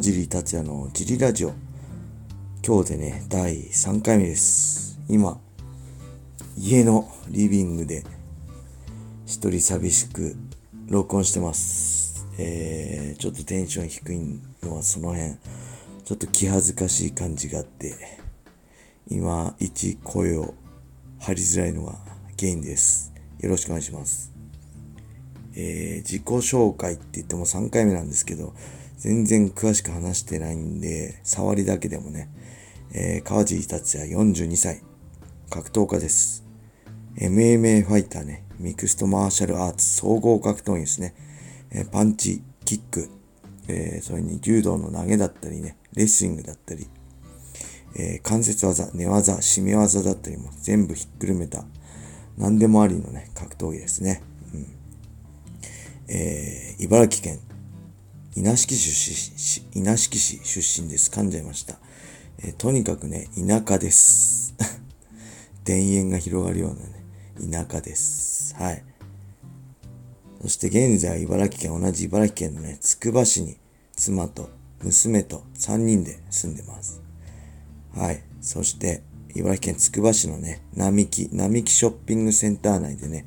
川尻達也のジリラジオ。今日でね、第3回目です。今、家のリビングで一人寂しく録音してます。えー、ちょっとテンション低いのはその辺、ちょっと気恥ずかしい感じがあって、今、一声を張りづらいのが原因です。よろしくお願いします。えー、自己紹介って言っても3回目なんですけど、全然詳しく話してないんで、触りだけでもね、えー、川尻達也42歳、格闘家です。MMA ファイターね、ミクストマーシャルアーツ。総合格闘技ですね。えー、パンチ、キック、えー、それに柔道の投げだったりね、レスリングだったり、えー、関節技、寝技、締め技だったりも全部ひっくるめた、何でもありのね、格闘技ですね。うん、えー、茨城県。稲敷市稲敷市出身です。噛んじゃいました。えー、とにかくね、田舎です。田園が広がるようなね、田舎です。はい。そして現在、茨城県、同じ茨城県のね、つくば市に妻と娘と3人で住んでます。はい。そして、茨城県つくば市のね、並木、並木ショッピングセンター内でね、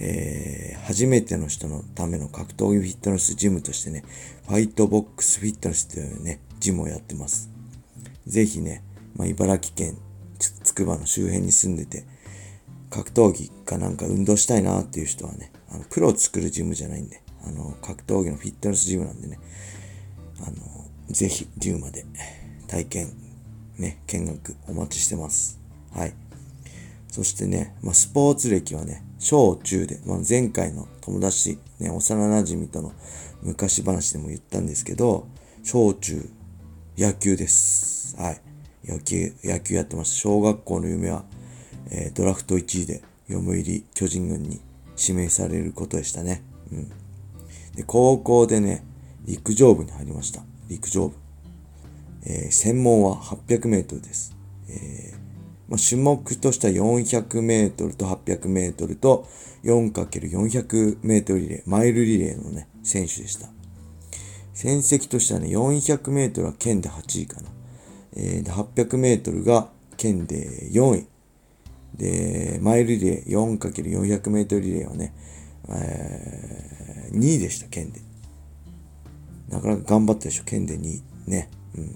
えー、初めての人のための格闘技フィットネスジムとしてね、ファイトボックスフィットネスというね、ジムをやってます。ぜひね、まあ、茨城県つくばの周辺に住んでて、格闘技かなんか運動したいなっていう人はね、あのプロを作るジムじゃないんで、あの、格闘技のフィットネスジムなんでね、あの、ぜひジムまで体験、ね、見学お待ちしてます。はい。そしてね、まあ、スポーツ歴はね、小中で、まあ、前回の友達、ね、幼馴染との昔話でも言ったんですけど、小中、野球です。はい。野球、野球やってました。小学校の夢は、えー、ドラフト1位で読売巨人軍に指名されることでしたね。うん。で、高校でね、陸上部に入りました。陸上部。えー、専門は800メートルです。えーまあ、種目としては400メートルと800メートルと 4×400 メートルリレー、マイルリレーのね、選手でした。戦績としてはね、400メートルは県で8位かな。えー、で、800メートルが県で4位。で、マイルリレー、4×400 メートルリレーはね、えー、2位でした、県で。なかなか頑張ったでしょ、県で2位。ね。うん。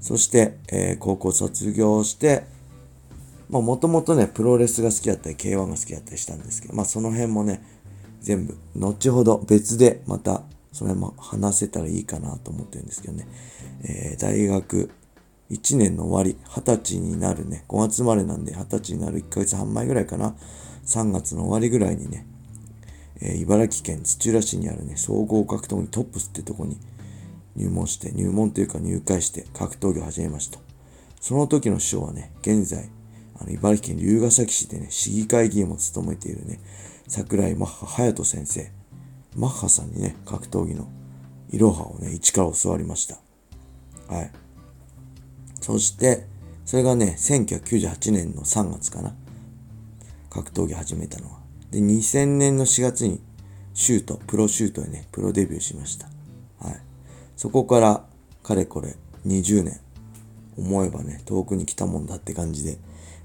そして、えー、高校卒業して、もともとね、プロレスが好きだったり、K1 が好きだったりしたんですけど、まあその辺もね、全部、後ほど別でまた、それも話せたらいいかなと思ってるんですけどね、えー、大学1年の終わり、20歳になるね、5月生まれなんで20歳になる1ヶ月半前ぐらいかな、3月の終わりぐらいにね、えー、茨城県土浦市にあるね、総合格闘技トップスってとこに入門して、入門というか入会して格闘技を始めました。その時の師匠はね、現在、あの、茨城県龍ケ崎市でね、市議会議員も務めているね、桜井マッハ隼人先生、マッハさんにね、格闘技のいろはをね、一から教わりました。はい。そして、それがね、1998年の3月かな。格闘技始めたのは。で、2000年の4月に、シュート、プロシュートでね、プロデビューしました。はい。そこから、かれこれ20年。思えばね、遠くに来たもんだって感じで、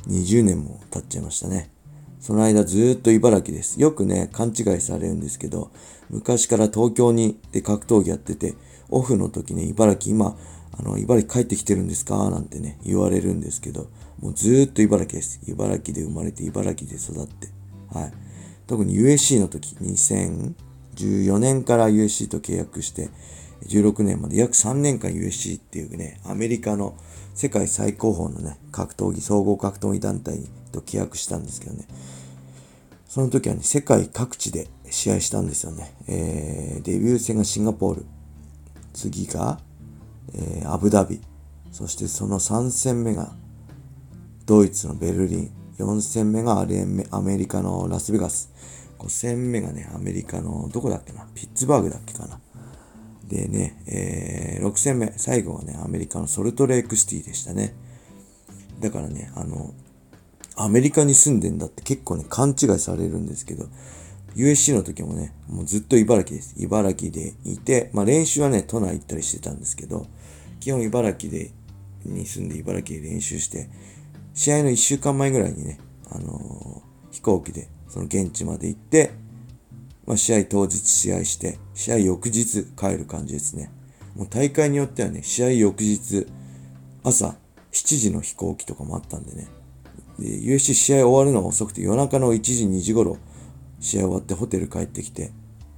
20年も経っちゃいましたね。その間ずっと茨城です。よくね、勘違いされるんですけど、昔から東京にで格闘技やってて、オフの時ね、茨城今、あの、茨城帰ってきてるんですか？なんてね、言われるんですけど、もうずっと茨城です。茨城で生まれて、茨城で育って。はい。特に USC の時、2014年から USC と契約して、16年まで約3年間 USC っていうね、アメリカの世界最高峰のね、格闘技、総合格闘技団体と契約したんですけどね、その時はね、世界各地で試合したんですよね。えー、デビュー戦がシンガポール、次が、えー、アブダビ、そしてその3戦目がドイツのベルリン、4戦目がアメリカのラスベガス、5戦目がね、アメリカのどこだっけな、ピッツバーグだっけかな？でね、えー、6戦目、最後はね、アメリカのソルトレイクシティでしたね。だからね、あの、アメリカに住んでんだって結構ね、勘違いされるんですけど、USC の時もね、もうずっと茨城です。茨城でいて、まあ練習はね、都内行ったりしてたんですけど、基本茨城で、に住んで茨城で練習して、試合の1週間前ぐらいにね、あのー、飛行機でその現地まで行って、まあ、試合当日試合して、試合翌日帰る感じですね。もう大会によってはね、試合翌日、朝7時の飛行機とかもあったんでね。で、USC 試合終わるのが遅くて夜中の1時、2時頃、試合終わってホテル帰ってきて、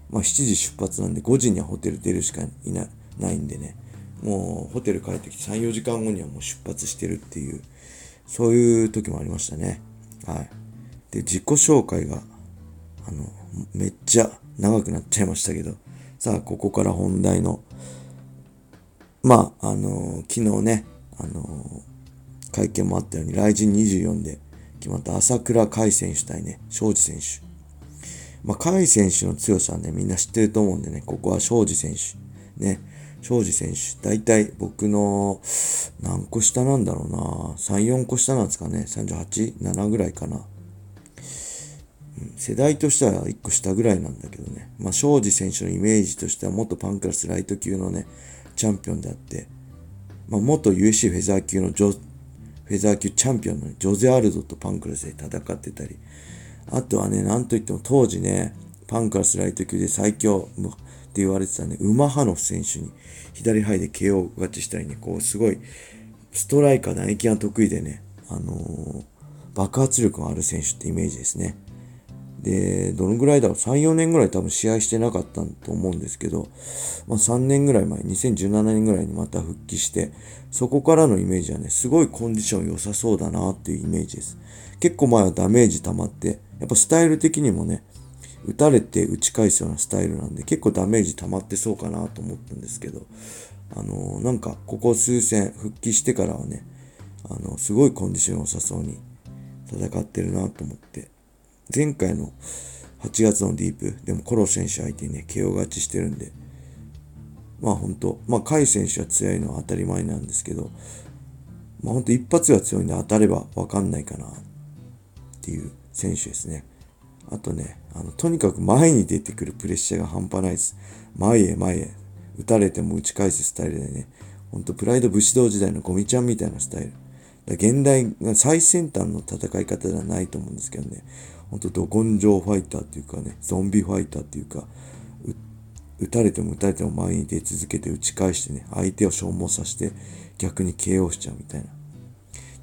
まあ7時出発なんで5時にはホテル出るしかいなないんでね、もうホテル帰ってきて3、4時間後にはもう出発してるっていう、そういう時もありましたね。はい。で、自己紹介が、あの、めっちゃ長くなっちゃいましたけど、さあ、ここから本題の、まあ、あの昨日ね、あの会見もあったように、ライジン24で決まった朝倉海選手対ね、庄司選手。まあ、甲斐選手の強さはね、みんな知ってると思うんでね、ここは庄司選手。ね、庄司選手。大体僕の何個下なんだろうな。3、4個下なんですかね。38、7ぐらいかな。世代としては1個下ぐらいなんだけどね。まあ、庄司選手のイメージとしては元パンクラスライト級のね、チャンピオンであって、まあ、元 USC フェザー級のジョ、フェザー級チャンピオンの、ジョゼ・アルドとパンクラスで戦ってたり、あとはね、なんといっても当時ね、パンクラスライト級で最強って言われてたね、ウマハノフ選手に左肺で KO 勝ちしたりね、こうすごいストライカー打撃が得意でね、あのー、爆発力のある選手ってイメージですね。で、どのぐらいだろう ?3、4年ぐらい多分試合してなかったと思うんですけど、まあ、3年ぐらい前、2017年ぐらいにまた復帰して、そこからのイメージはね、すごいコンディション良さそうだなっていうイメージです。結構前はダメージ溜まって、やっぱスタイル的にもね、打たれて打ち返すようなスタイルなんで、結構ダメージ溜まってそうかなと思ったんですけど、あのー、なんか、ここ数戦復帰してからはね、あの、すごいコンディション良さそうに戦ってるなと思って、前回の8月のディープ、でもコロ選手相手にね、KO 勝ちしてるんで、まあ本当、まあ甲斐選手は強いのは当たり前なんですけど、まあ本当一発が強いんで当たればわかんないかなっていう選手ですね。あとね、あの、とにかく前に出てくるプレッシャーが半端ないです。前へ前へ、打たれても打ち返すスタイルでね、ほんとプライド武士道時代のゴミちゃんみたいなスタイル。現代が最先端の戦い方ではないと思うんですけどね、ほんとど根性ファイターっていうかね、ゾンビファイターっていうか、打たれても打たれても前に出続けて打ち返してね、相手を消耗させて逆に KO しちゃうみたい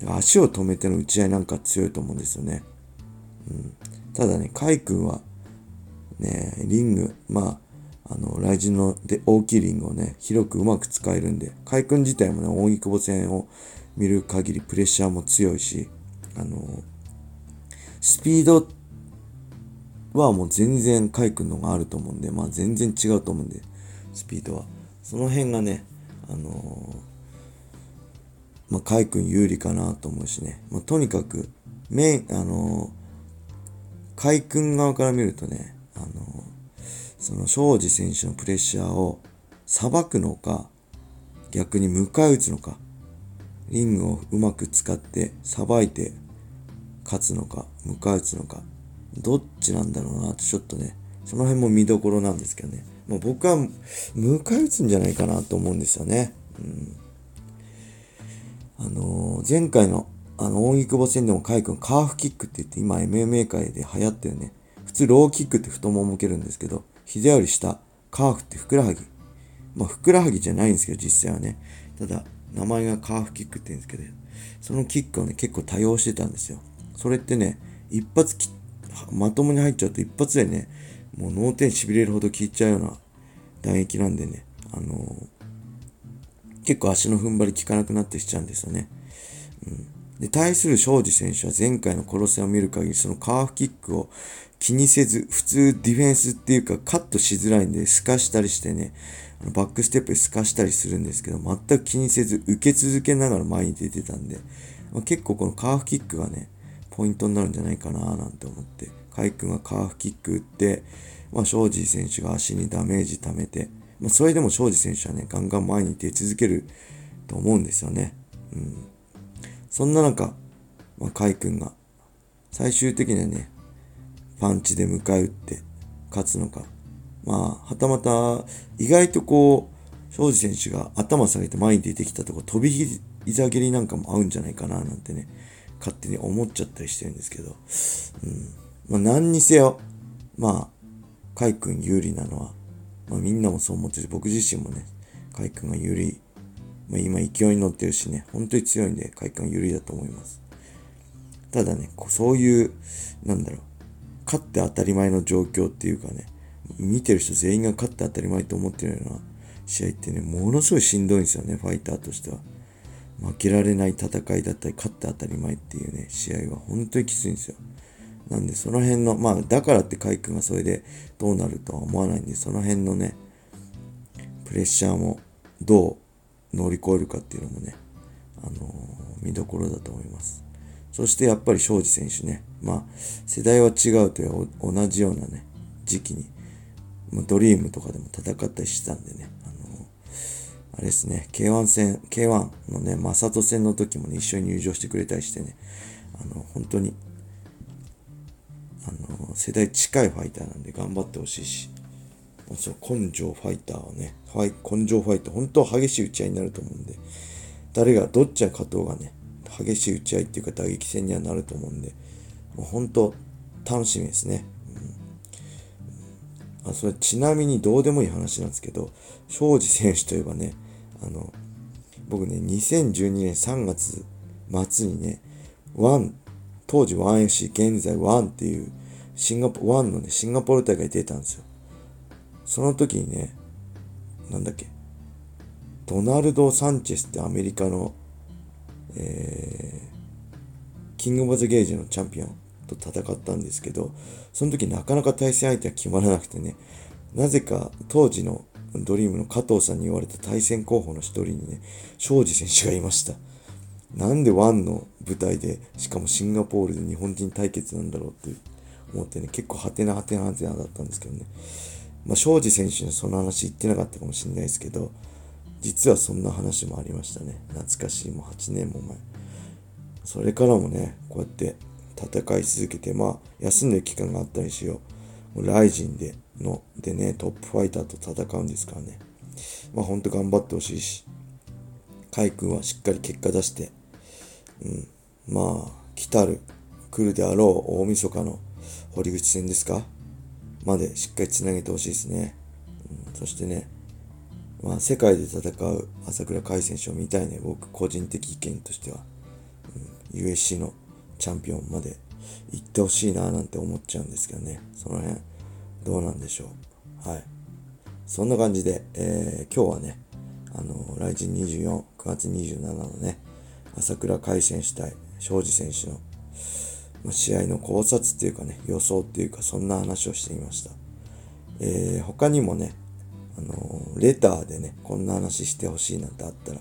な。足を止めての打ち合いなんか強いと思うんですよね。うん、ただね、カイ君は、ね、リング、まあ、あの、雷神ので大きいリングをね、広くうまく使えるんで、カイ君自体もね、大木久保戦を見る限りプレッシャーも強いし、あの、スピードはもう全然カイ君の方があると思うんで、まあ全然違うと思うんで、スピードは。その辺がね、あのー、まあ、カイ君有利かなと思うしね。まあ、とにかく、メイン、あのー、カイ君側から見るとね、あのー、その庄司選手のプレッシャーを裁くのか、逆に迎え撃つのか、リングをうまく使ってさばいて勝つのか、迎え撃つのか、どっちなんだろうなってちょっとね、その辺も見どころなんですけどね。まあ、僕は迎え撃つんじゃないかなと思うんですよね。うん、あのー、前回のあの、大木久保戦でもカイ君カーフキックって言って今 MMA 界で流行ってるね。普通ローキックって太もも向けるんですけど、膝より下、カーフってふくらはぎ。まあ、ふくらはぎじゃないんですけど、実際はね。ただ、名前がカーフキックって言うんですけど、そのキックをね、結構多用してたんですよ。それってね、一発まともに入っちゃうと一発でね、もう脳天痺れるほど効いちゃうような打撃なんでね、あのー、結構足の踏ん張り効かなくなってしちゃうんですよね。うん、で対する庄司選手は前回の殺せを見る限り、そのカーフキックを気にせず、普通ディフェンスっていうかカットしづらいんで、透かしたりしてね、バックステップで透かしたりするんですけど、全く気にせず受け続けながら前に出てたんで、まあ、結構このカーフキックがね、ポイントになるんじゃないかななんて思って、カイ君がカーフキック打って、まあ、庄司選手が足にダメージ溜めて、まあ、それでも庄司選手はね、ガンガン前に出続けると思うんですよね。うん。そんな中、まあ、カイ君が最終的にはね、パンチで迎え撃って勝つのか。まあ、はたまた、意外とこう、庄司選手が頭下げて前に出てきたとこ、飛び膝蹴りなんかも合うんじゃないかななんてね、勝手に思っちゃったりしてるんですけど、うん。まあ何にせよ、まあ、カイ君有利なのは、まあみんなもそう思ってるし、僕自身もね、カイ君が有利、まあ今勢いに乗ってるしね、本当に強いんで、カイ君は有利だと思います。ただね、そういう、なんだろう、勝って当たり前の状況っていうかね、見てる人全員が勝って当たり前と思ってるような試合ってね、ものすごいしんどいんですよね、ファイターとしては。負けられない戦いだったり、勝って当たり前っていうね、試合は本当にきついんですよ。なんで、その辺の、まあ、だからってカイ君がそれでどうなるとは思わないんで、その辺のね、プレッシャーもどう乗り越えるかっていうのもね、あのー、見どころだと思います。そしてやっぱり庄司選手ね、まあ、世代は違うという同じようなね、時期に、ドリームとかでも戦ったりしてたんでね、あのー、あれですね、K1 戦、K1 のね、マサト戦の時もね、一緒に入場してくれたりしてね、あの、本当にあの世代近いファイターなんで頑張ってほしいし、その根性ファイターをね、ファイ根性ファイター、本当は激しい打ち合いになると思うんで、誰がどっちが勝とうがね、激しい打ち合いっていうか打撃戦にはなると思うんで、もう本当楽しみですね。うん、あそれちなみにどうでもいい話なんですけど、庄司選手といえばね、あの、僕ね、2012年3月末にね、ワン当時 1FC、現在1っていうシンガポ、1のね、シンガポール大会出たんですよ。その時にね、なんだっけ、ドナルド・サンチェスってアメリカの、えー、キング・オブ・ザ・ゲージのチャンピオンと戦ったんですけど、その時なかなか対戦相手は決まらなくてね、なぜか当時のドリームの加藤さんに言われた対戦候補の一人にね、庄司選手がいました。なんでワンの舞台で、しかもシンガポールで日本人対決なんだろうって思ってね、結構ハテナハテナハテナだったんですけどね。まあ、庄司選手にその話言ってなかったかもしれないですけど、実はそんな話もありましたね。懐かしい、もう8年も前。それからもね、こうやって戦い続けて、まあ、休んでる期間があったりしよう。もうライジンでの、でね、トップファイターと戦うんですからね。まあ、ほんと頑張ってほしいし、カイ君はしっかり結果出して、うん、まあ、来たる、来るであろう大晦日の堀口戦ですか？までしっかりつなげてほしいですね。うん、そしてね、まあ、世界で戦う朝倉海選手を見たいね、僕、個人的意見としては。うん、USC のチャンピオンまで行ってほしいななんて思っちゃうんですけどね。その辺、どうなんでしょう。はい。そんな感じで、えー、今日はね、あの、来日24、9月27のね、朝倉海選手対庄司選手の、試合の考察っていうかね、予想っていうか、そんな話をしてみました。えー、他にもね、あのー、レターでね、こんな話してほしいなんてあったら、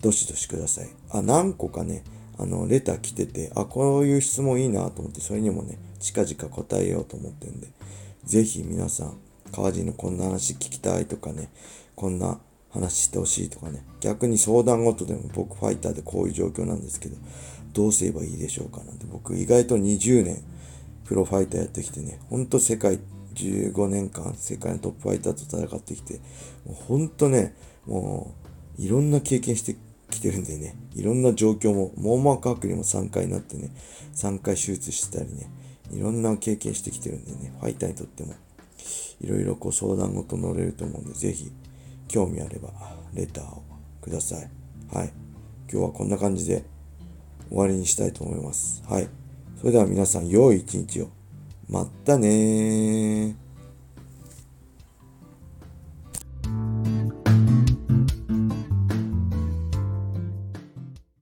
どしどしください。あ、何個かね、あの、レター来てて、あ、こういう質問いいなと思って、それにもね、近々答えようと思ってんで、ぜひ皆さん、川尻のこんな話聞きたいとかね、こんな話してほしいとかね、逆に相談ごとでも僕ファイターでこういう状況なんですけど、どうすればいいでしょうかなんて僕意外と20年プロファイターやってきてね、ほんと世界15年間世界のトップファイターと戦ってきて、もうほんとね、もういろんな経験してきてるんでね、いろんな状況も、網膜剥離も3回になってね、3回手術してたりね、いろんな経験してきてるんでね、ファイターにとっても、いろいろこう相談事乗れると思うんで、ぜひ興味あればレターをください。はい。今日はこんな感じで終わりにしたいと思います。はい。それでは皆さん、良い一日を。まったねー。